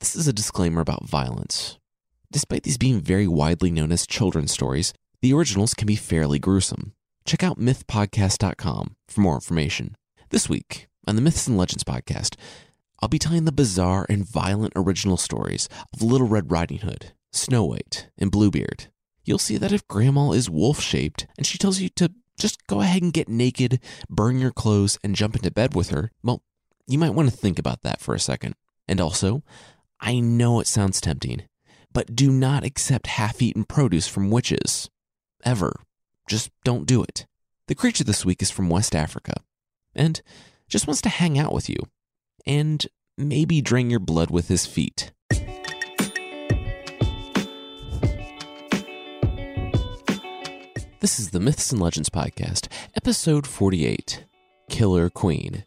this is a disclaimer about violence. Despite these being very widely known as children's stories, the originals can be fairly gruesome. Check out mythpodcast.com for more information. This week, on the Myths and Legends podcast, I'll be telling the bizarre and violent original stories of Little Red Riding Hood, Snow White, and Bluebeard. You'll see that if Grandma is wolf shaped and she tells you to just go ahead and get naked, burn your clothes, and jump into bed with her, well, you might want to think about that for a second. And also, I know it sounds tempting, but do not accept half eaten produce from witches. Ever. Just don't do it. The creature this week is from West Africa and just wants to hang out with you and maybe drain your blood with his feet. This is the Myths and Legends Podcast, episode 48 Killer Queen.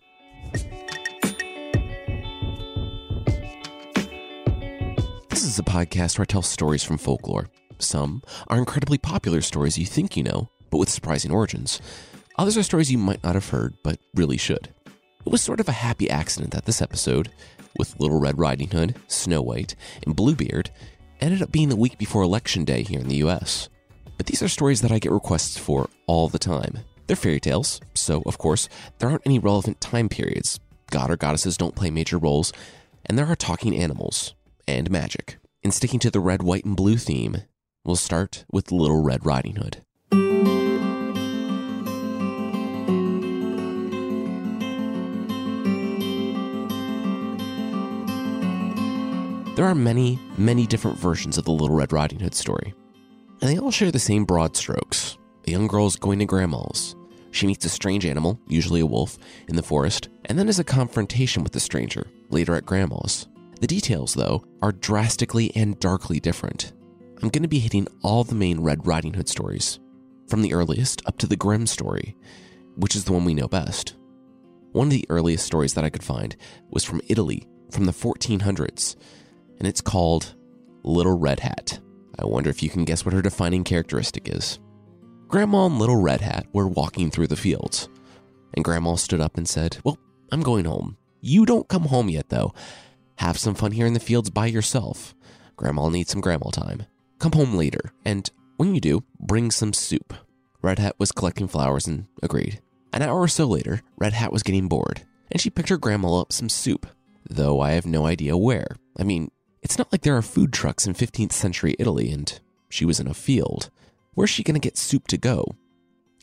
Is a podcast where I tell stories from folklore. Some are incredibly popular stories you think you know, but with surprising origins. Others are stories you might not have heard, but really should. It was sort of a happy accident that this episode, with Little Red Riding Hood, Snow White, and Bluebeard, ended up being the week before Election Day here in the US. But these are stories that I get requests for all the time. They're fairy tales, so of course, there aren't any relevant time periods. God or goddesses don't play major roles, and there are talking animals and magic. In sticking to the red, white, and blue theme, we'll start with Little Red Riding Hood. There are many, many different versions of the Little Red Riding Hood story, and they all share the same broad strokes. A young girl is going to grandma's. She meets a strange animal, usually a wolf, in the forest, and then has a confrontation with the stranger, later at grandma's. The details, though, are drastically and darkly different. I'm going to be hitting all the main Red Riding Hood stories, from the earliest up to the Grimm story, which is the one we know best. One of the earliest stories that I could find was from Italy from the 1400s, and it's called Little Red Hat. I wonder if you can guess what her defining characteristic is. Grandma and Little Red Hat were walking through the fields, and Grandma stood up and said, Well, I'm going home. You don't come home yet, though. Have some fun here in the fields by yourself. Grandma needs some grandma time. Come home later, and when you do, bring some soup. Red Hat was collecting flowers and agreed. An hour or so later, Red Hat was getting bored, and she picked her grandma up some soup, though I have no idea where. I mean, it's not like there are food trucks in 15th century Italy, and she was in a field. Where's she going to get soup to go?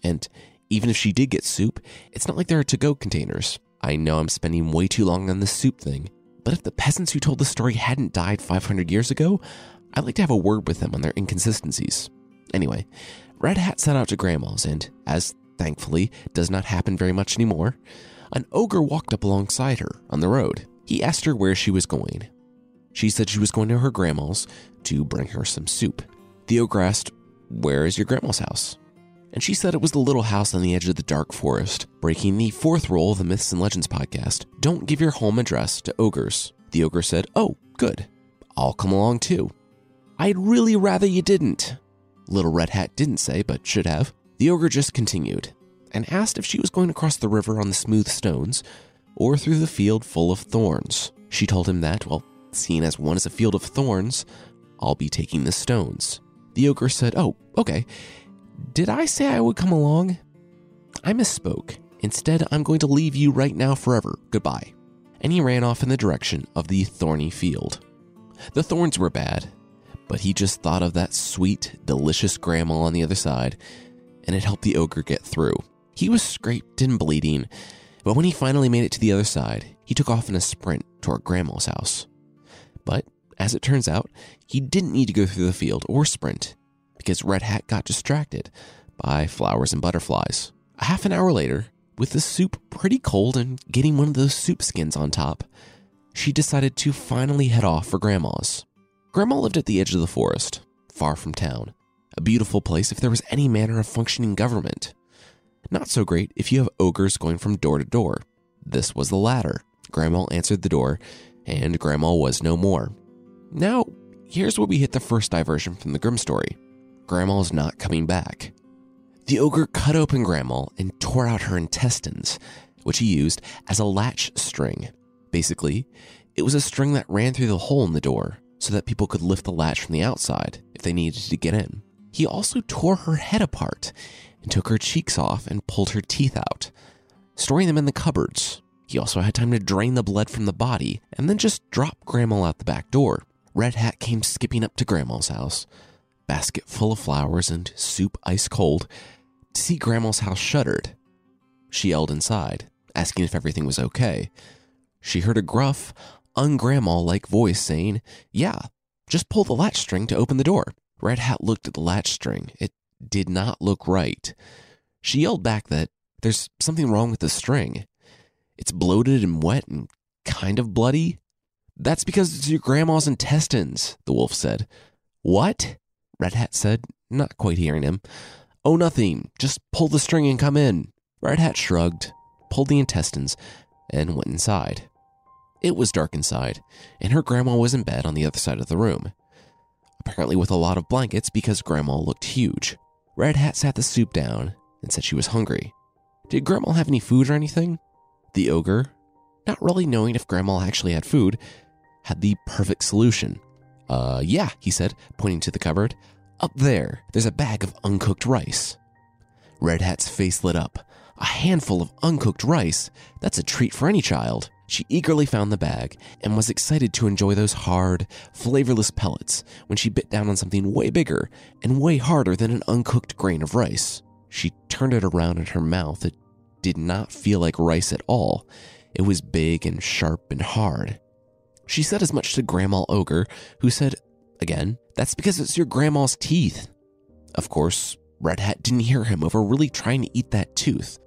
And even if she did get soup, it's not like there are to go containers. I know I'm spending way too long on this soup thing, but if the peasants who told the story hadn't died 500 years ago, I'd like to have a word with them on their inconsistencies. Anyway, Red Hat set out to Grandma's, and as thankfully does not happen very much anymore, an ogre walked up alongside her on the road. He asked her where she was going. She said she was going to her grandma's to bring her some soup. The ogre asked, Where is your grandma's house? And she said it was the little house on the edge of the dark forest, breaking the fourth rule of the Myths and Legends podcast don't give your home address to ogres. The ogre said, Oh, good. I'll come along too. I'd really rather you didn't. Little Red Hat didn't say, but should have. The ogre just continued and asked if she was going to cross the river on the smooth stones or through the field full of thorns. She told him that, well, seeing as one is a field of thorns, I'll be taking the stones. The ogre said, Oh, okay. Did I say I would come along? I misspoke. Instead, I'm going to leave you right now forever. Goodbye. And he ran off in the direction of the thorny field. The thorns were bad, but he just thought of that sweet, delicious grandma on the other side, and it helped the ogre get through. He was scraped and bleeding, but when he finally made it to the other side, he took off in a sprint toward grandma's house. But as it turns out, he didn't need to go through the field or sprint because Red Hat got distracted by flowers and butterflies. A half an hour later, with the soup pretty cold and getting one of those soup skins on top, she decided to finally head off for Grandma's. Grandma lived at the edge of the forest, far from town. A beautiful place if there was any manner of functioning government. Not so great if you have ogres going from door to door. This was the latter. Grandma answered the door, and Grandma was no more. Now, here's where we hit the first diversion from the Grimm story. Grandma's not coming back. The ogre cut open Grandma and tore out her intestines, which he used as a latch string. Basically, It was a string that ran through the hole in the door so that people could lift the latch from the outside if they needed to get in. He also tore her head apart and took her cheeks off and pulled her teeth out, storing them in the cupboards. He also had time to drain the blood from the body and then just drop Grandma out the back door. Red Hat came skipping up to Grandma's house, basket full of flowers and soup ice cold, to see Grandma's house shuttered. She yelled inside, asking if everything was okay. She heard a gruff, ungrandma like voice saying, Yeah, just pull the latch string to open the door. Red Hat looked at the latch string. It did not look right. She yelled back that there's something wrong with the string. It's bloated and wet and kind of bloody. That's because it's your grandma's intestines, the wolf said. What? Red Hat said, not quite hearing him. Oh, nothing. Just pull the string and come in. Red Hat shrugged, pulled the intestines, and went inside. It was dark inside, and her grandma was in bed on the other side of the room. Apparently, with a lot of blankets because grandma looked huge. Red Hat sat the soup down and said she was hungry. Did grandma have any food or anything? The ogre, not really knowing if grandma actually had food, had the perfect solution. Uh, yeah, he said, pointing to the cupboard. Up there, there's a bag of uncooked rice. Red Hat's face lit up. A handful of uncooked rice? That's a treat for any child. She eagerly found the bag and was excited to enjoy those hard, flavorless pellets when she bit down on something way bigger and way harder than an uncooked grain of rice. She turned it around in her mouth. It did not feel like rice at all. It was big and sharp and hard. She said as much to Grandma Ogre, who said, again, that's because it's your grandma's teeth. Of course, Red Hat didn't hear him over really trying to eat that tooth.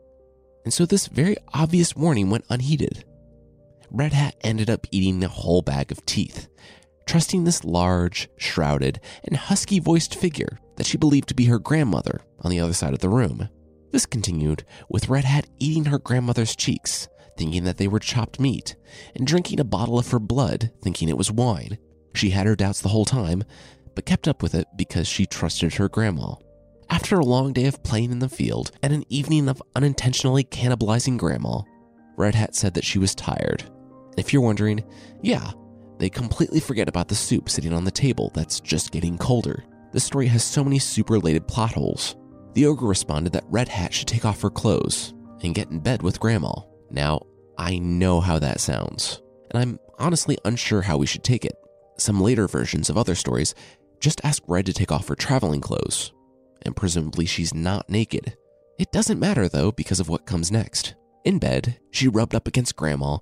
And so this very obvious warning went unheeded. Red Hat ended up eating the whole bag of teeth, trusting this large, shrouded, and husky voiced figure that she believed to be her grandmother on the other side of the room. This continued with Red Hat eating her grandmother's cheeks, thinking that they were chopped meat, and drinking a bottle of her blood, thinking it was wine. She had her doubts the whole time, but kept up with it because she trusted her grandma. After a long day of playing in the field and an evening of unintentionally cannibalizing grandma, Red Hat said that she was tired if you're wondering, yeah, they completely forget about the soup sitting on the table that's just getting colder. The story has so many soup related plot holes. The ogre responded that Red Hat should take off her clothes and get in bed with Grandma. Now, I know how that sounds, and I'm honestly unsure how we should take it. Some later versions of other stories just ask Red to take off her traveling clothes, and presumably she's not naked. It doesn't matter though because of what comes next. In bed, she rubbed up against Grandma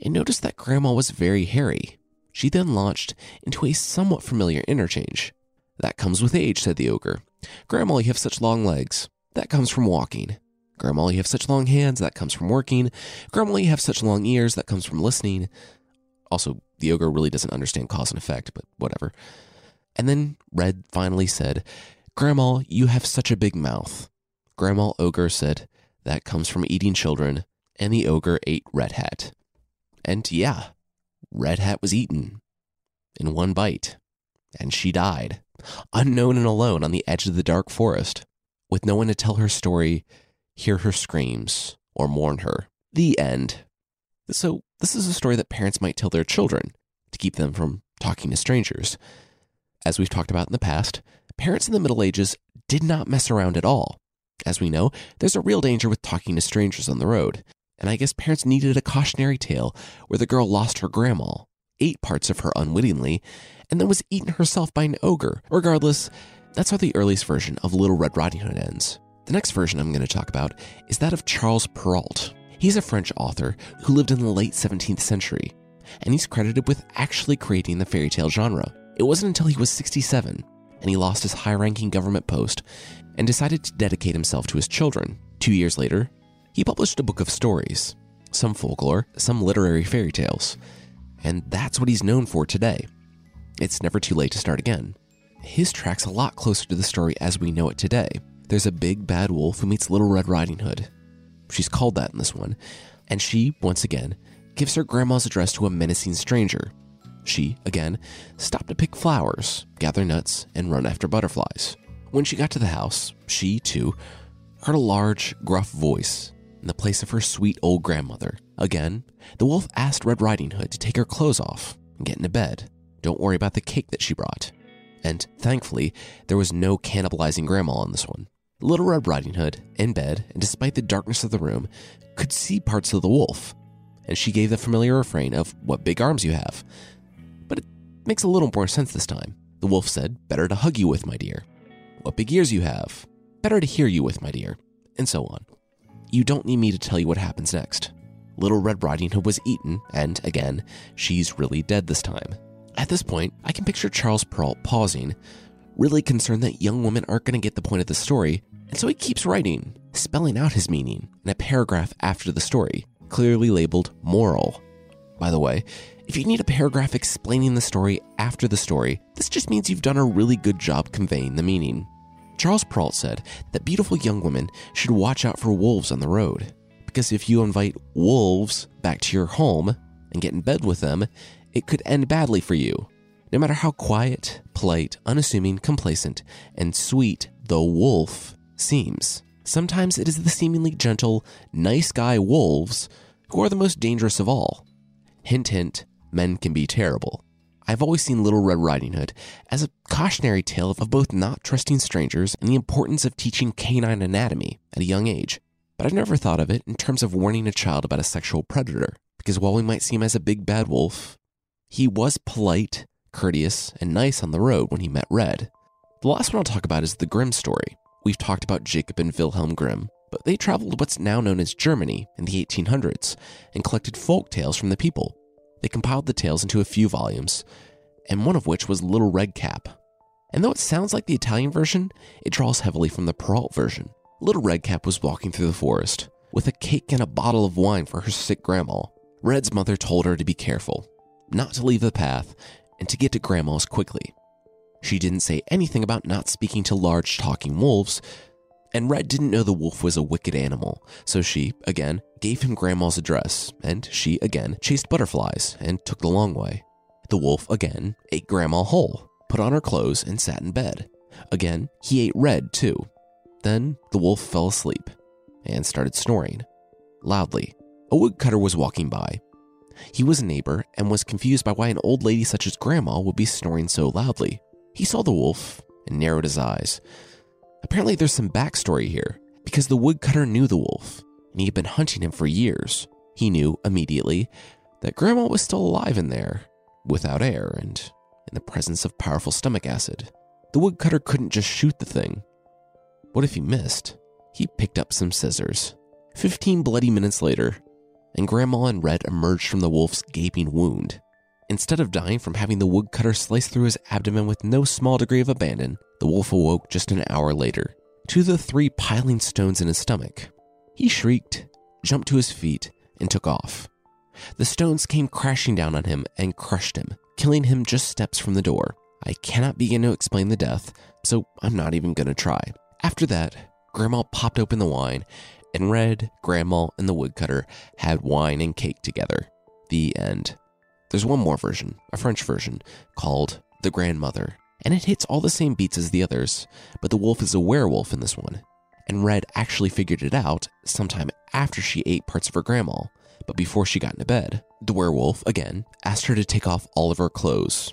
and noticed that Grandma was very hairy. She then launched into a somewhat familiar interchange. That comes with age, said the ogre. Grandma, you have such long legs. That comes from walking. Grandma, you have such long hands. That comes from working. Grandma, you have such long ears. That comes from listening. Also, the ogre really doesn't understand cause and effect, but whatever. And then Red finally said, Grandma, you have such a big mouth. Grandma Ogre said, That comes from eating children. And the ogre ate Red Hat. And yeah, Red Hat was eaten in one bite, and she died, unknown and alone on the edge of the dark forest, with no one to tell her story, hear her screams, or mourn her. The end. So, this is a story that parents might tell their children to keep them from talking to strangers. As we've talked about in the past, parents in the Middle Ages did not mess around at all. As we know, there's a real danger with talking to strangers on the road, and I guess parents needed a cautionary tale where the girl lost her grandma, ate parts of her unwittingly, and then was eaten herself by an ogre. Regardless, that's how the earliest version of Little Red Riding Hood ends. The next version I'm going to talk about is that of Charles Perrault. He's a French author who lived in the late 17th century, and he's credited with actually creating the fairy tale genre. It wasn't until he was 67 and he lost his high ranking government post and decided to dedicate himself to his children. Two years later, he published a book of stories, some folklore, some literary fairy tales, and that's what he's known for today. It's never too late to start again. His track's a lot closer to the story as we know it today. There's a big bad wolf who meets Little Red Riding Hood. She's called that in this one, and she, once again, gives her grandma's address to a menacing stranger. She, again, stopped to pick flowers, gather nuts, and run after butterflies. When she got to the house, she, too, heard a large, gruff voice in the place of her sweet old grandmother. Again, the wolf asked Red Riding Hood to take her clothes off and get into bed. Don't worry about the cake that she brought. And thankfully, there was no cannibalizing grandma on this one. Little Red Riding Hood, in bed, and despite the darkness of the room, could see parts of the wolf. And she gave the familiar refrain of, What big arms you have. But it makes a little more sense this time. The wolf said, Better to hug you with, my dear. What big ears you have. Better to hear you with, my dear. And so on. You don't need me to tell you what happens next. Little Red Riding Hood was eaten, and again, she's really dead this time. At this point, I can picture Charles Perrault pausing, really concerned that young women aren't going to get the point of the story, and so he keeps writing, spelling out his meaning in a paragraph after the story, clearly labeled moral. By the way, if you need a paragraph explaining the story after the story, this just means you've done a really good job conveying the meaning. Charles Perrault said that beautiful young women should watch out for wolves on the road, because if you invite wolves back to your home and get in bed with them, it could end badly for you. No matter how quiet, polite, unassuming, complacent, and sweet the wolf seems, sometimes it is the seemingly gentle, nice guy wolves who are the most dangerous of all. Hint, hint, men can be terrible. I've always seen Little Red Riding Hood as a cautionary tale of both not trusting strangers and the importance of teaching canine anatomy at a young age. But I've never thought of it in terms of warning a child about a sexual predator, because while we might see him as a big bad wolf, he was polite, courteous, and nice on the road when he met Red. The last one I'll talk about is the Grimm story. We've talked about Jacob and Wilhelm Grimm, but they traveled what's now known as Germany in the 1800s and collected folk tales from the people. They compiled the tales into a few volumes, and one of which was Little Red Cap. And though it sounds like the Italian version, it draws heavily from the Perrault version. Little Red Cap was walking through the forest with a cake and a bottle of wine for her sick grandma. Red's mother told her to be careful, not to leave the path, and to get to grandma's quickly. She didn't say anything about not speaking to large talking wolves, and Red didn't know the wolf was a wicked animal, so she, again, gave him Grandma's address, and she, again, chased butterflies and took the long way. The wolf, again, ate Grandma whole, put on her clothes, and sat in bed. Again, he ate Red, too. Then the wolf fell asleep and started snoring loudly. A woodcutter was walking by. He was a neighbor and was confused by why an old lady such as Grandma would be snoring so loudly. He saw the wolf and narrowed his eyes. Apparently, there's some backstory here, because the woodcutter knew the wolf, and he had been hunting him for years. He knew immediately that Grandma was still alive in there, without air and in the presence of powerful stomach acid. The woodcutter couldn't just shoot the thing. What if he missed? He picked up some scissors. Fifteen bloody minutes later, and Grandma and Red emerged from the wolf's gaping wound. Instead of dying from having the woodcutter slice through his abdomen with no small degree of abandon, the wolf awoke just an hour later to the three piling stones in his stomach. He shrieked, jumped to his feet, and took off. The stones came crashing down on him and crushed him, killing him just steps from the door. I cannot begin to explain the death, so I'm not even going to try. After that, Grandma popped open the wine, and Red, Grandma, and the woodcutter had wine and cake together. The end. There's one more version, a French version, called The Grandmother, and it hits all the same beats as the others, but the wolf is a werewolf in this one. And Red actually figured it out sometime after she ate parts of her grandma, but before she got into bed. The werewolf, again, asked her to take off all of her clothes.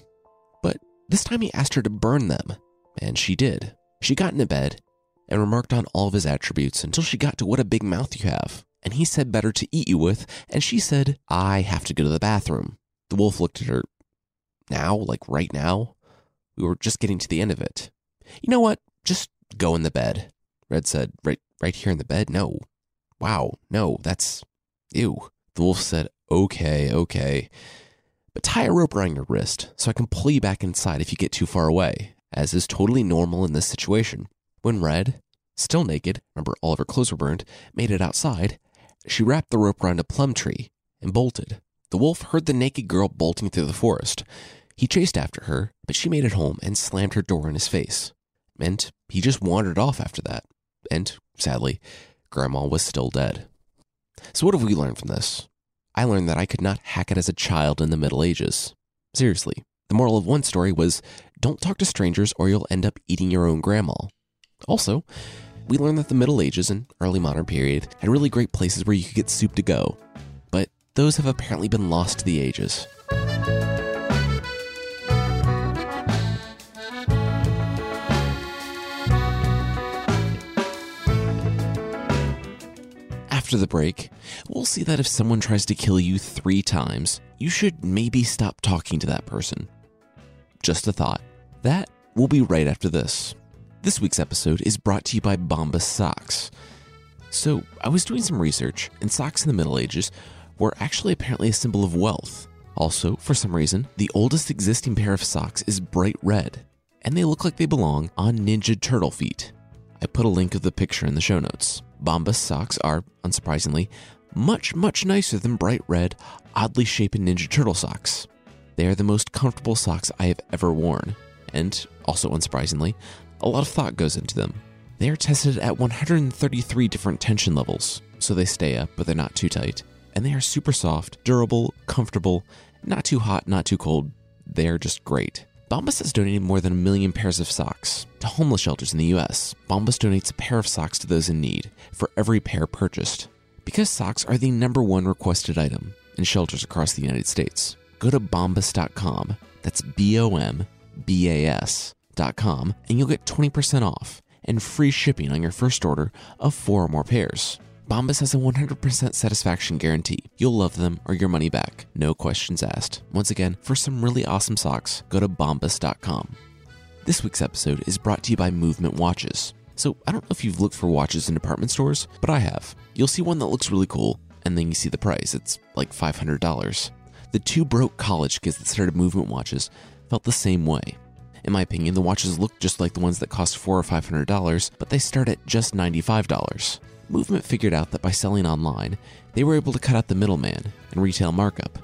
But this time he asked her to burn them, and she did. She got into bed and remarked on all of his attributes until she got to what a big mouth you have. And he said better to eat you with, and she said, I have to go to the bathroom. The wolf looked at her. Now? Like right now? We were just getting to the end of it. You know what? Just go in the bed. Red said, Right right here in the bed? No. Wow, no, that's ew. The wolf said, Okay, okay. But tie a rope around your wrist so I can pull you back inside if you get too far away, as is totally normal in this situation. When Red, still naked, remember all of her clothes were burned, made it outside, she wrapped the rope around a plum tree and bolted. The wolf heard the naked girl bolting through the forest. He chased after her, but she made it home and slammed her door in his face. And he just wandered off after that. And, sadly, Grandma was still dead. So, what have we learned from this? I learned that I could not hack it as a child in the Middle Ages. Seriously, the moral of one story was don't talk to strangers or you'll end up eating your own grandma. Also, we learned that the Middle Ages and early modern period had really great places where you could get soup to go. But those have apparently been lost to the ages. After the break, we'll see that if someone tries to kill you three times, you should maybe stop talking to that person. Just a thought. That will be right after this. This week's episode is brought to you by Bombas Socks. So, I was doing some research, and socks in the Middle Ages were actually apparently a symbol of wealth. Also, for some reason, the oldest existing pair of socks is bright red, and they look like they belong on Ninja Turtle feet. I put a link of the picture in the show notes. Bombas socks are, unsurprisingly, much, much nicer than bright red, oddly shaped Ninja Turtle socks. They are the most comfortable socks I have ever worn, and also unsurprisingly, a lot of thought goes into them. They are tested at 133 different tension levels, so they stay up, but they're not too tight. And they are super soft, durable, comfortable, not too hot, not too cold. They are just great. Bombas has donated more than a million pairs of socks to homeless shelters in the US. Bombas donates a pair of socks to those in need for every pair purchased. Because socks are the number one requested item in shelters across the United States, go to bombas.com. That's B O M B A And you'll get 20% off and free shipping on your first order of four or more pairs. Bombas has a 100% satisfaction guarantee. You'll love them or your money back. No questions asked. Once again, for some really awesome socks, go to bombas.com. This week's episode is brought to you by Movement Watches. So, I don't know if you've looked for watches in department stores, but I have. You'll see one that looks really cool, and then you see the price. It's like $500. The two broke college kids that started Movement Watches felt the same way. In my opinion, the watches look just like the ones that cost four or five hundred dollars, but they start at just ninety-five dollars. Movement figured out that by selling online, they were able to cut out the middleman and retail markup,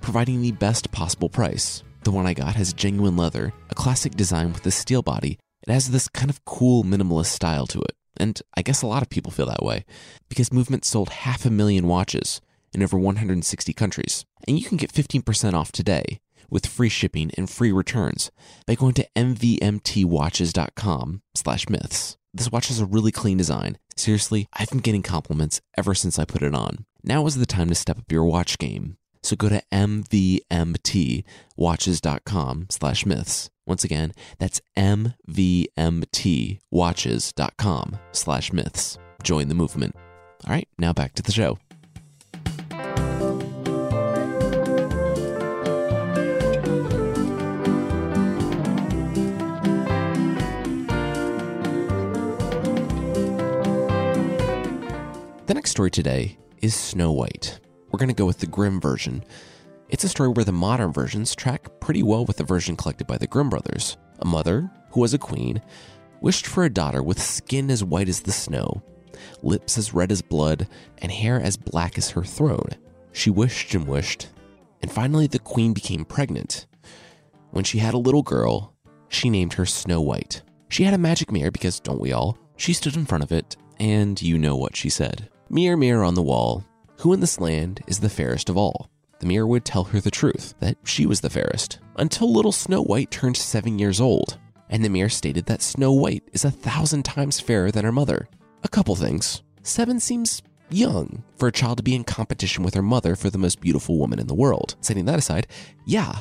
providing the best possible price. The one I got has genuine leather, a classic design with a steel body. It has this kind of cool minimalist style to it. And I guess a lot of people feel that way because Movement sold half a million watches in over 160 countries. And you can get 15% off today with free shipping and free returns by going to mvmtwatches.com slash myths. This watch has a really clean design. Seriously, I've been getting compliments ever since I put it on. Now is the time to step up your watch game. So go to mvmtwatches.com slash myths. Once again, that's mvmtwatches.com slash myths. Join the movement. All right, now back to the show. The next story today is Snow White. We're going to go with the Grimm version. It's a story where the modern versions track pretty well with the version collected by the Grimm brothers. A mother, who was a queen, wished for a daughter with skin as white as the snow, lips as red as blood, and hair as black as her throne. She wished and wished, and finally the queen became pregnant. When she had a little girl, she named her Snow White. She had a magic mirror because, don't we all? She stood in front of it, and you know what she said. Mirror, mirror on the wall, who in this land is the fairest of all? The mirror would tell her the truth, that she was the fairest, until little Snow White turned seven years old, and the mirror stated that Snow White is a thousand times fairer than her mother. A couple things. Seven seems young for a child to be in competition with her mother for the most beautiful woman in the world. Setting that aside, yeah,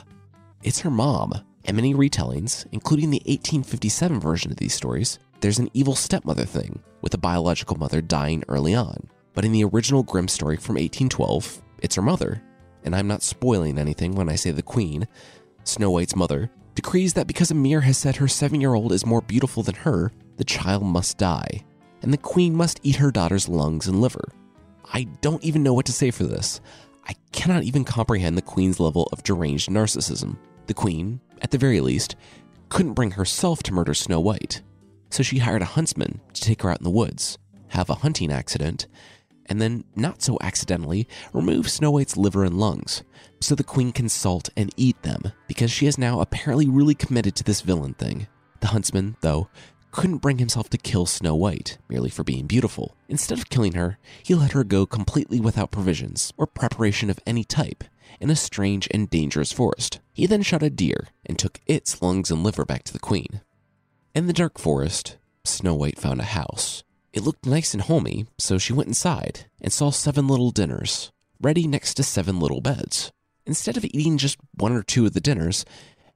it's her mom. And many retellings, including the 1857 version of these stories, there's an evil stepmother thing, with a biological mother dying early on. But in the original Grimm story from 1812, it's her mother. And I'm not spoiling anything when I say the queen, Snow White's mother, decrees that because Amir has said her seven year old is more beautiful than her, the child must die. And the queen must eat her daughter's lungs and liver. I don't even know what to say for this. I cannot even comprehend the queen's level of deranged narcissism. The queen, at the very least, couldn't bring herself to murder Snow White. So she hired a huntsman to take her out in the woods, have a hunting accident, and then, not so accidentally, remove Snow White's liver and lungs so the queen can salt and eat them because she is now apparently really committed to this villain thing. The huntsman, though, couldn't bring himself to kill Snow White merely for being beautiful. Instead of killing her, he let her go completely without provisions or preparation of any type in a strange and dangerous forest. He then shot a deer and took its lungs and liver back to the queen. In the dark forest, Snow White found a house. It looked nice and homey, so she went inside and saw seven little dinners, ready next to seven little beds. Instead of eating just one or two of the dinners,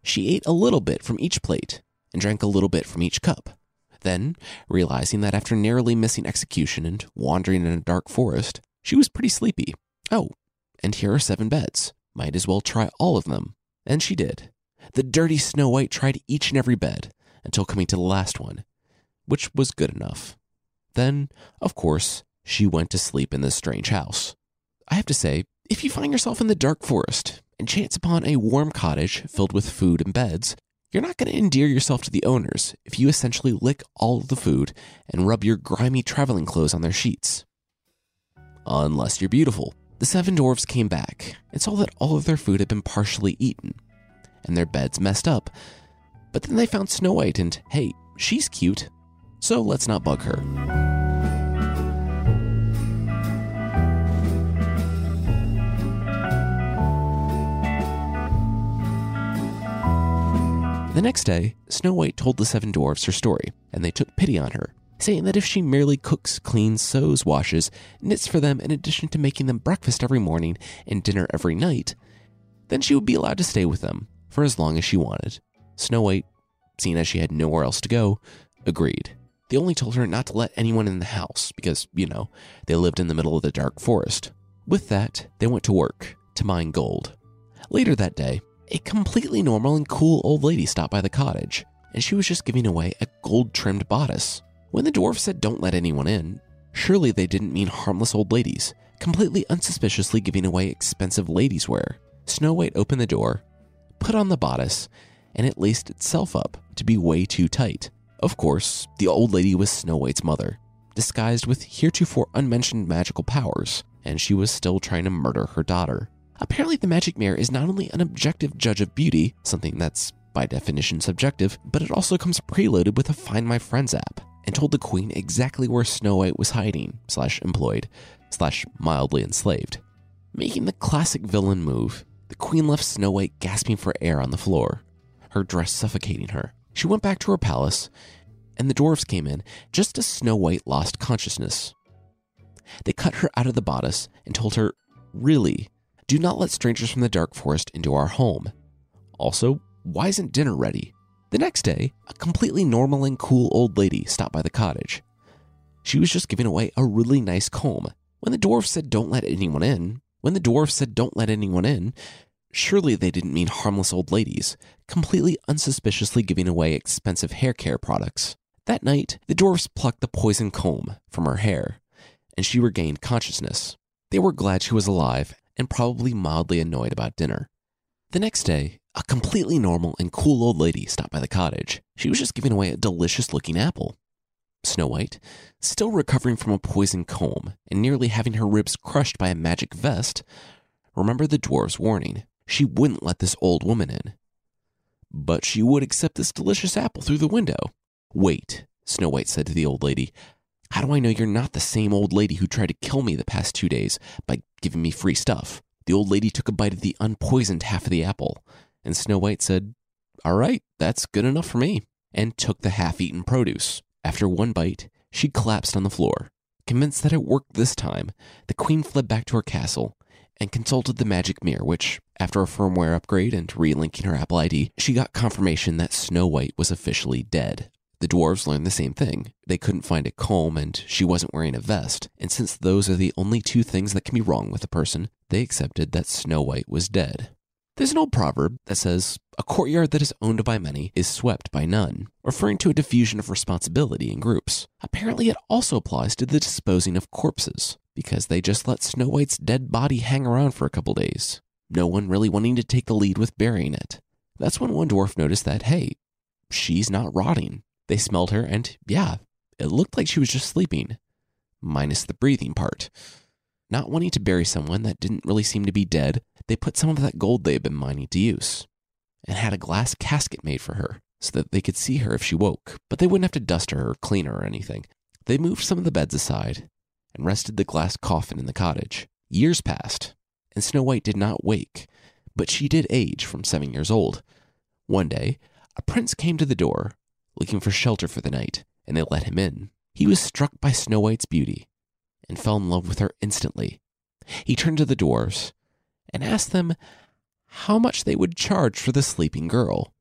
she ate a little bit from each plate and drank a little bit from each cup. Then, realizing that after narrowly missing execution and wandering in a dark forest, she was pretty sleepy. Oh, and here are seven beds. Might as well try all of them. And she did. The dirty Snow White tried each and every bed until coming to the last one, which was good enough. Then, of course, she went to sleep in this strange house. I have to say, if you find yourself in the dark forest and chance upon a warm cottage filled with food and beds, you're not going to endear yourself to the owners if you essentially lick all of the food and rub your grimy traveling clothes on their sheets. Unless you're beautiful. The seven dwarfs came back and saw that all of their food had been partially eaten and their beds messed up. But then they found Snow White and, hey, she's cute, so let's not bug her. The next day, Snow White told the seven dwarfs her story, and they took pity on her, saying that if she merely cooks, cleans, sews, washes, knits for them in addition to making them breakfast every morning and dinner every night, then she would be allowed to stay with them for as long as she wanted. Snow White, seeing as she had nowhere else to go, agreed. They only told her not to let anyone in the house because, you know, they lived in the middle of the dark forest. With that, they went to work to mine gold. Later that day, a completely normal and cool old lady stopped by the cottage, and she was just giving away a gold trimmed bodice. When the dwarf said don't let anyone in, surely they didn't mean harmless old ladies, completely unsuspiciously giving away expensive ladies' wear. Snow White opened the door, put on the bodice, and it laced itself up to be way too tight. Of course, the old lady was Snow White's mother, disguised with heretofore unmentioned magical powers, and she was still trying to murder her daughter. Apparently, the magic mirror is not only an objective judge of beauty, something that's by definition subjective, but it also comes preloaded with a Find My Friends app and told the queen exactly where Snow White was hiding, slash employed, slash mildly enslaved. Making the classic villain move, the queen left Snow White gasping for air on the floor, her dress suffocating her. She went back to her palace, and the dwarfs came in just as Snow White lost consciousness. They cut her out of the bodice and told her, Really, do not let strangers from the dark forest into our home. Also, why isn't dinner ready? The next day, a completely normal and cool old lady stopped by the cottage. She was just giving away a really nice comb. When the dwarf said don't let anyone in, when the dwarf said don't let anyone in, surely they didn't mean harmless old ladies, completely unsuspiciously giving away expensive hair care products. That night, the dwarfs plucked the poison comb from her hair, and she regained consciousness. They were glad she was alive and probably mildly annoyed about dinner. The next day, a completely normal and cool old lady stopped by the cottage. She was just giving away a delicious looking apple. Snow White, still recovering from a poison comb and nearly having her ribs crushed by a magic vest, remembered the dwarf's warning. She wouldn't let this old woman in. But she would accept this delicious apple through the window. Wait, Snow White said to the old lady. How do I know you're not the same old lady who tried to kill me the past two days by giving me free stuff? The old lady took a bite of the unpoisoned half of the apple, and Snow White said, All right, that's good enough for me, and took the half eaten produce. After one bite, she collapsed on the floor. Convinced that it worked this time, the queen fled back to her castle and consulted the magic mirror, which, after a firmware upgrade and relinking her Apple ID, she got confirmation that Snow White was officially dead. The dwarves learned the same thing. They couldn't find a comb and she wasn't wearing a vest. And since those are the only two things that can be wrong with a person, they accepted that Snow White was dead. There's an old proverb that says, A courtyard that is owned by many is swept by none, referring to a diffusion of responsibility in groups. Apparently, it also applies to the disposing of corpses, because they just let Snow White's dead body hang around for a couple days, no one really wanting to take the lead with burying it. That's when one dwarf noticed that, hey, she's not rotting. They smelled her, and yeah, it looked like she was just sleeping, minus the breathing part. Not wanting to bury someone that didn't really seem to be dead, they put some of that gold they had been mining to use and had a glass casket made for her so that they could see her if she woke, but they wouldn't have to dust her or clean her or anything. They moved some of the beds aside and rested the glass coffin in the cottage. Years passed, and Snow White did not wake, but she did age from seven years old. One day, a prince came to the door looking for shelter for the night, and they let him in. He was struck by Snow White's beauty and fell in love with her instantly. He turned to the dwarfs and asked them how much they would charge for the sleeping girl.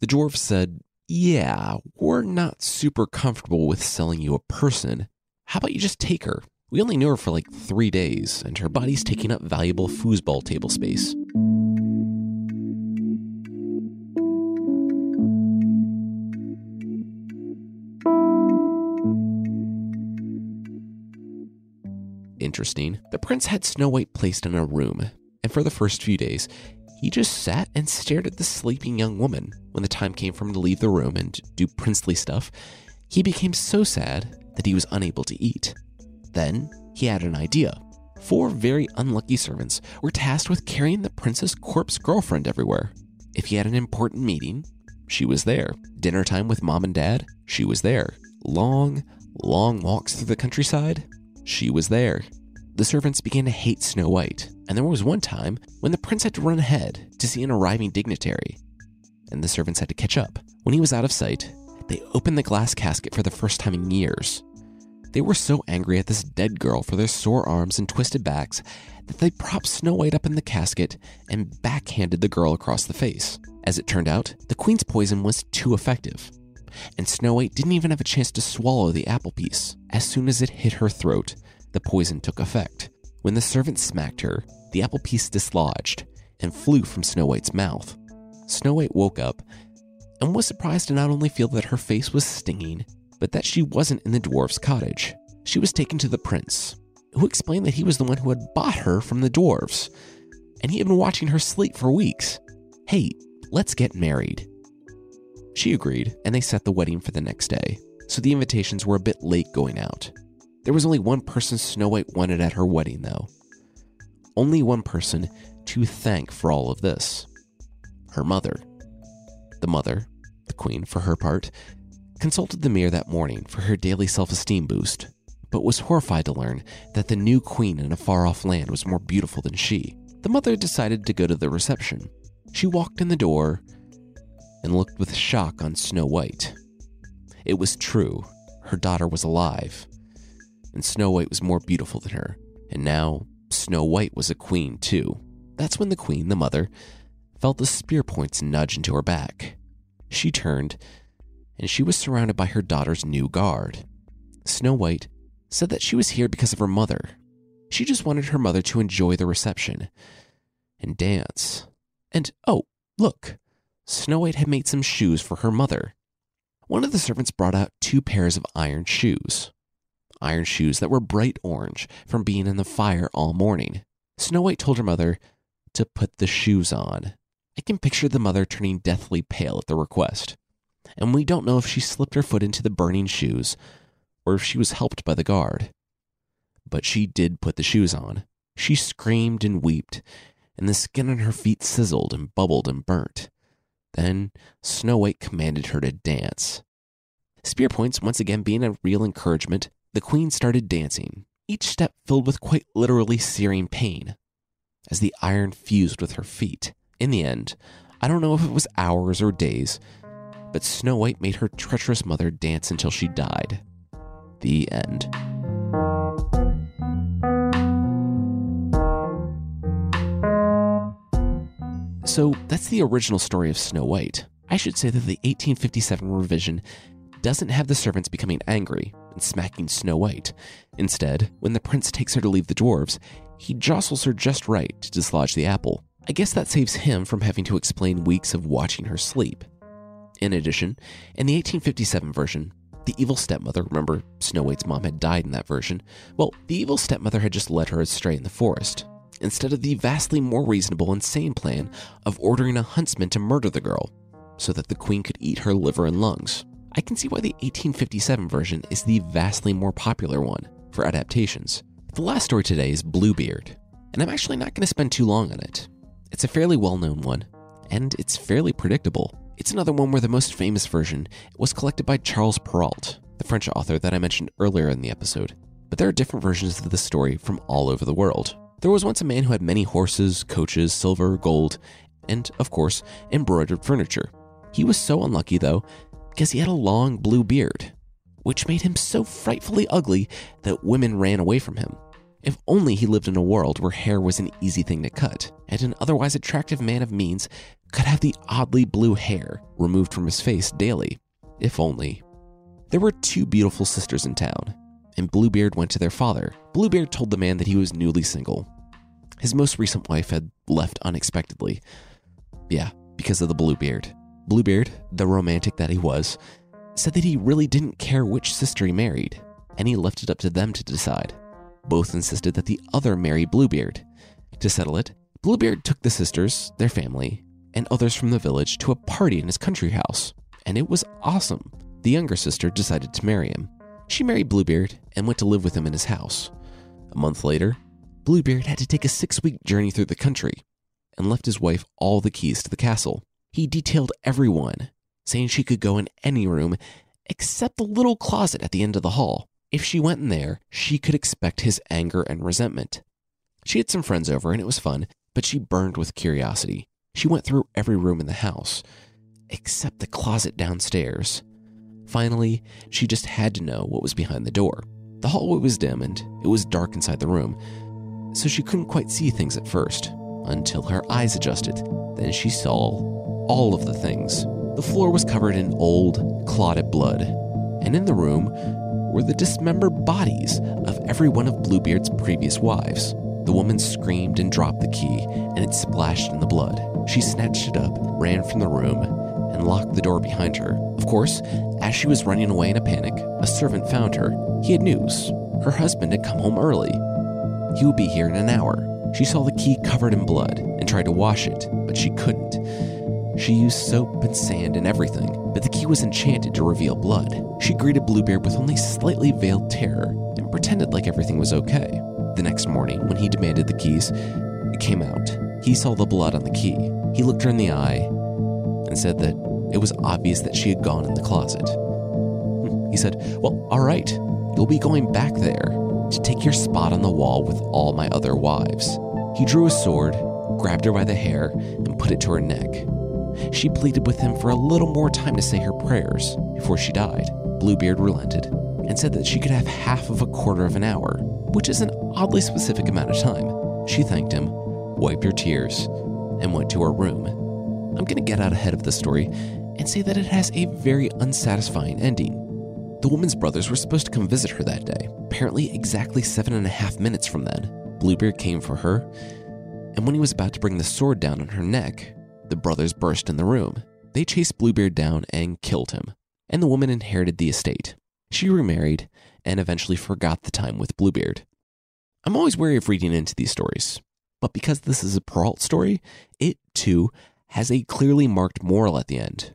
The dwarfs said, Yeah, we're not super comfortable with selling you a person. How about you just take her? We only knew her for like three days, and her body's taking up valuable foosball table space. Interesting. The prince had Snow White placed in a room, and for the first few days, he just sat and stared at the sleeping young woman. When the time came for him to leave the room and do princely stuff, he became so sad that he was unable to eat. Then he had an idea. Four very unlucky servants were tasked with carrying the prince's corpse girlfriend everywhere. If he had an important meeting, she was there. Dinner time with mom and dad, she was there. Long, long walks through the countryside, she was there. The servants began to hate Snow White, and there was one time when the prince had to run ahead to see an arriving dignitary, and the servants had to catch up. When he was out of sight, they opened the glass casket for the first time in years. They were so angry at this dead girl for their sore arms and twisted backs that they propped Snow White up in the casket and backhanded the girl across the face. As it turned out, the queen's poison was too effective, and Snow White didn't even have a chance to swallow the apple piece. As soon as it hit her throat, the poison took effect. When the servant smacked her, the apple piece dislodged and flew from Snow White's mouth. Snow White woke up and was surprised to not only feel that her face was stinging, but that she wasn't in the dwarf's cottage. She was taken to the prince, who explained that he was the one who had bought her from the dwarves, and he had been watching her sleep for weeks. Hey, let's get married. She agreed, and they set the wedding for the next day, so the invitations were a bit late going out. There was only one person Snow White wanted at her wedding, though. Only one person to thank for all of this her mother. The mother, the queen for her part, consulted the mirror that morning for her daily self esteem boost, but was horrified to learn that the new queen in a far off land was more beautiful than she. The mother decided to go to the reception. She walked in the door and looked with shock on Snow White. It was true, her daughter was alive, and Snow White was more beautiful than her, and now Snow White was a queen too. That's when the queen, the mother, felt the spear points nudge into her back. She turned, and she was surrounded by her daughter's new guard. Snow White said that she was here because of her mother. She just wanted her mother to enjoy the reception and dance. And oh, look, Snow White had made some shoes for her mother. One of the servants brought out two pairs of iron shoes. Iron shoes that were bright orange from being in the fire all morning. Snow White told her mother to put the shoes on. I can picture the mother turning deathly pale at the request. And we don't know if she slipped her foot into the burning shoes or if she was helped by the guard. But she did put the shoes on. She screamed and wept, and the skin on her feet sizzled and bubbled and burnt. Then Snow White commanded her to dance. Spear points once again being a real encouragement, the queen started dancing, each step filled with quite literally searing pain, as the iron fused with her feet. In the end, I don't know if it was hours or days, but Snow White made her treacherous mother dance until she died. The end. So that's the original story of Snow White. I should say that the 1857 revision doesn't have the servants becoming angry and smacking Snow White. Instead, when the prince takes her to leave the dwarves, he jostles her just right to dislodge the apple. I guess that saves him from having to explain weeks of watching her sleep. In addition, in the 1857 version, the evil stepmother, remember Snow White's mom had died in that version, well, the evil stepmother had just led her astray in the forest, instead of the vastly more reasonable and sane plan of ordering a huntsman to murder the girl so that the queen could eat her liver and lungs. I can see why the 1857 version is the vastly more popular one for adaptations. The last story today is Bluebeard, and I'm actually not going to spend too long on it. It's a fairly well known one, and it's fairly predictable. It's another one where the most famous version was collected by Charles Perrault, the French author that I mentioned earlier in the episode. But there are different versions of the story from all over the world. There was once a man who had many horses, coaches, silver, gold, and, of course, embroidered furniture. He was so unlucky, though, because he had a long blue beard. which made him so frightfully ugly that women ran away from him. If only he lived in a world where hair was an easy thing to cut, and an otherwise attractive man of means could have the oddly blue hair removed from his face daily. If only. There were two beautiful sisters in town, and Bluebeard went to their father. Bluebeard told the man that he was newly single. His most recent wife had left unexpectedly. Yeah, because of the Bluebeard. Bluebeard, the romantic that he was, said that he really didn't care which sister he married, and he left it up to them to decide. Both insisted that the other marry Bluebeard. To settle it, Bluebeard took the sisters, their family, and others from the village to a party in his country house, and it was awesome. The younger sister decided to marry him. She married Bluebeard and went to live with him in his house. A month later, Bluebeard had to take a six week journey through the country and left his wife all the keys to the castle. He detailed everyone, saying she could go in any room except the little closet at the end of the hall. If she went in there, she could expect his anger and resentment. She had some friends over and it was fun, but she burned with curiosity. She went through every room in the house, except the closet downstairs. Finally, she just had to know what was behind the door. The hallway was dim and it was dark inside the room, so she couldn't quite see things at first until her eyes adjusted. Then she saw all of the things. The floor was covered in old, clotted blood, and in the room were the dismembered bodies of every one of Bluebeard's previous wives. The woman screamed and dropped the key, and it splashed in the blood. She snatched it up, ran from the room, and locked the door behind her. Of course, as she was running away in a panic, a servant found her. He had news. Her husband had come home early. He would be here in an hour. She saw the key covered in blood and tried to wash it, but she couldn't. She used soap and sand and everything, but the key was enchanted to reveal blood. She greeted Bluebeard with only slightly veiled terror and pretended like everything was okay. The next morning, when he demanded the keys, it came out. He saw the blood on the key. He looked her in the eye and said that it was obvious that she had gone in the closet. Hmm. He said, Well, all right, you'll be going back there to take your spot on the wall with all my other wives. He drew a sword, grabbed her by the hair, and put it to her neck. She pleaded with him for a little more time to say her prayers before she died. Bluebeard relented and said that she could have half of a quarter of an hour, which is an oddly specific amount of time. She thanked him, wiped her tears, and went to her room. I'm going to get out ahead of the story and say that it has a very unsatisfying ending. The woman's brothers were supposed to come visit her that day, apparently exactly seven and a half minutes from then. Bluebeard came for her, and when he was about to bring the sword down on her neck, the brothers burst in the room. They chased Bluebeard down and killed him, and the woman inherited the estate. She remarried and eventually forgot the time with Bluebeard. I'm always wary of reading into these stories, but because this is a Perrault story, it too has a clearly marked moral at the end.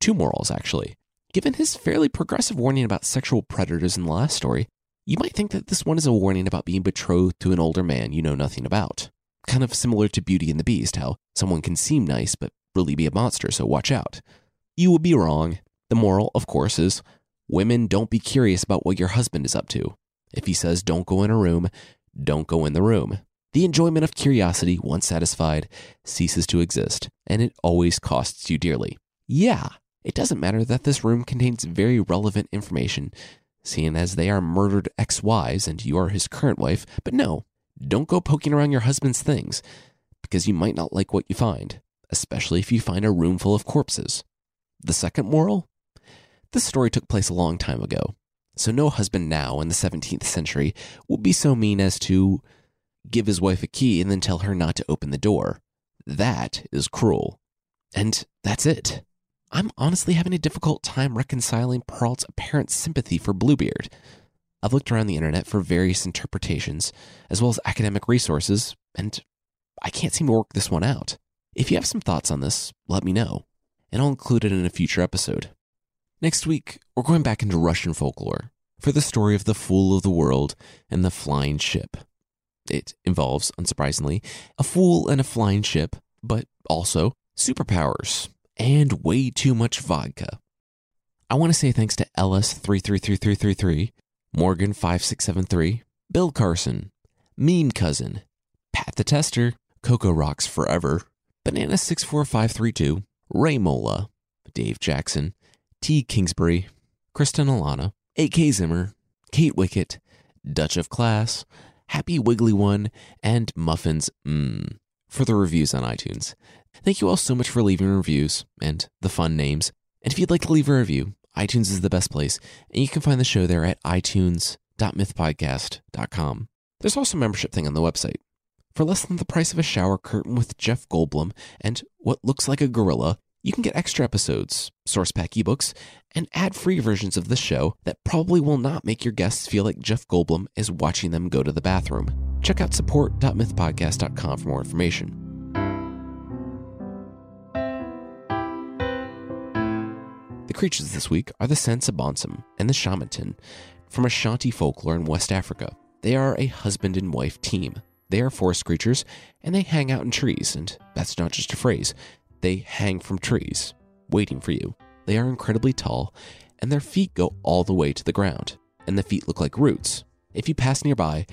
Two morals, actually. Given his fairly progressive warning about sexual predators in the last story, you might think that this one is a warning about being betrothed to an older man you know nothing about. Kind of similar to Beauty and the Beast, how someone can seem nice but really be a monster, so watch out. You would be wrong. The moral, of course, is women don't be curious about what your husband is up to. If he says don't go in a room, don't go in the room. The enjoyment of curiosity, once satisfied, ceases to exist, and it always costs you dearly. Yeah, it doesn't matter that this room contains very relevant information, seeing as they are murdered ex wives and you are his current wife, but no, don't go poking around your husband's things, because you might not like what you find, especially if you find a room full of corpses. The second moral? This story took place a long time ago, so no husband now in the 17th century would be so mean as to give his wife a key and then tell her not to open the door. That is cruel. And that's it. I'm honestly having a difficult time reconciling Perrault's apparent sympathy for Bluebeard. I've looked around the internet for various interpretations, as well as academic resources, and I can't seem to work this one out. If you have some thoughts on this, let me know, and I'll include it in a future episode. Next week, we're going back into Russian folklore for the story of the Fool of the World and the Flying Ship. It involves, unsurprisingly, a fool and a flying ship, but also superpowers and way too much vodka. I want to say thanks to LS333333, Morgan5673, Bill Carson, Meme Cousin, Pat the Tester, Coco Rocks Forever, Banana64532, Ray Mola, Dave Jackson, T. Kingsbury, Kristen Alana, A.K. Zimmer, Kate Wicket, Dutch of Class, Happy Wiggly One, and Muffins Mmm for the reviews on iTunes. Thank you all so much for leaving reviews and the fun names. And if you'd like to leave a review, iTunes is the best place, and you can find the show there at itunes.mythpodcast.com. There's also a membership thing on the website. For less than the price of a shower curtain with Jeff Goldblum and what looks like a gorilla, you can get extra episodes, source pack ebooks, and ad free versions of the show that probably will not make your guests feel like Jeff Goldblum is watching them go to the bathroom. Check out support.mythpodcast.com for more information. Creatures this week are the Sansabonsum and the Shamantin from Ashanti folklore in West Africa. They are a husband and wife team. They are forest creatures and they hang out in trees, and that's not just a phrase. They hang from trees, waiting for you. They are incredibly tall, and their feet go all the way to the ground, and the feet look like roots. If you pass nearby,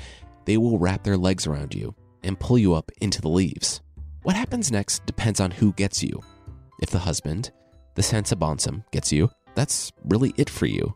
they will wrap their legs around you and pull you up into the leaves. What happens next depends on who gets you. If the husband, the Sansabonsum, gets you, that's really it for you.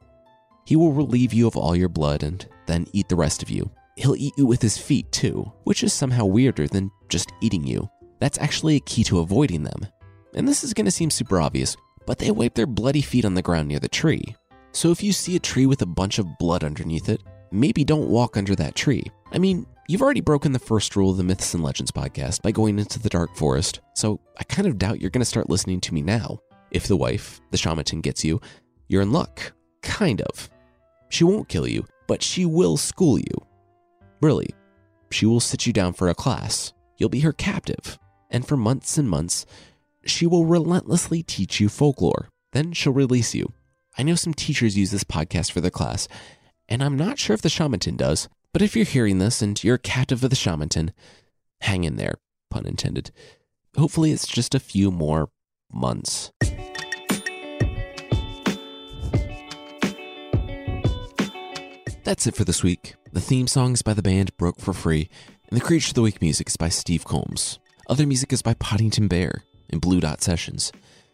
He will relieve you of all your blood and then eat the rest of you. He'll eat you with his feet too, which is somehow weirder than just eating you. That's actually a key to avoiding them. And this is going to seem super obvious, but they wipe their bloody feet on the ground near the tree. So if you see a tree with a bunch of blood underneath it, maybe don't walk under that tree. I mean, you've already broken the first rule of the Myths and Legends podcast by going into the dark forest, so I kind of doubt you're going to start listening to me now. If the wife, the shaman, gets you, you're in luck. Kind of. She won't kill you, but she will school you. Really. She will sit you down for a class. You'll be her captive. And for months and months, she will relentlessly teach you folklore. Then she'll release you. I know some teachers use this podcast for their class, and I'm not sure if the shamantin does, but if you're hearing this and you're a captive of the shamantin, hang in there, pun intended. Hopefully, it's just a few more months. That's it for this week. The theme song is by the band Broke for Free, and the Creature of the Week music is by Steve Combs. Other music is by Poddington Bear and Blue Dot Sessions.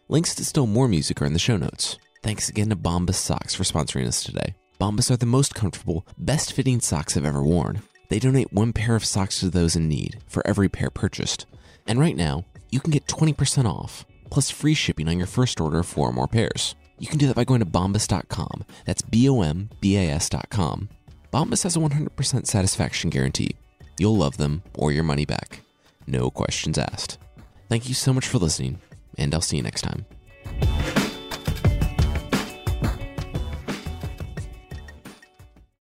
Links to still more music are in the show notes. Thanks again to Bombas Socks for sponsoring us today. Bombas are the most comfortable, best fitting socks I've ever worn. They donate one pair of socks to those in need for every pair purchased. And right now, you can get 20% off, plus free shipping on your first order of four or more pairs. You can do that by going to bombas.com. That's B O M B A S.com. Bombas has a 100% satisfaction guarantee. You'll love them or your money back. No questions asked. Thank you so much for listening, and I'll see you next time.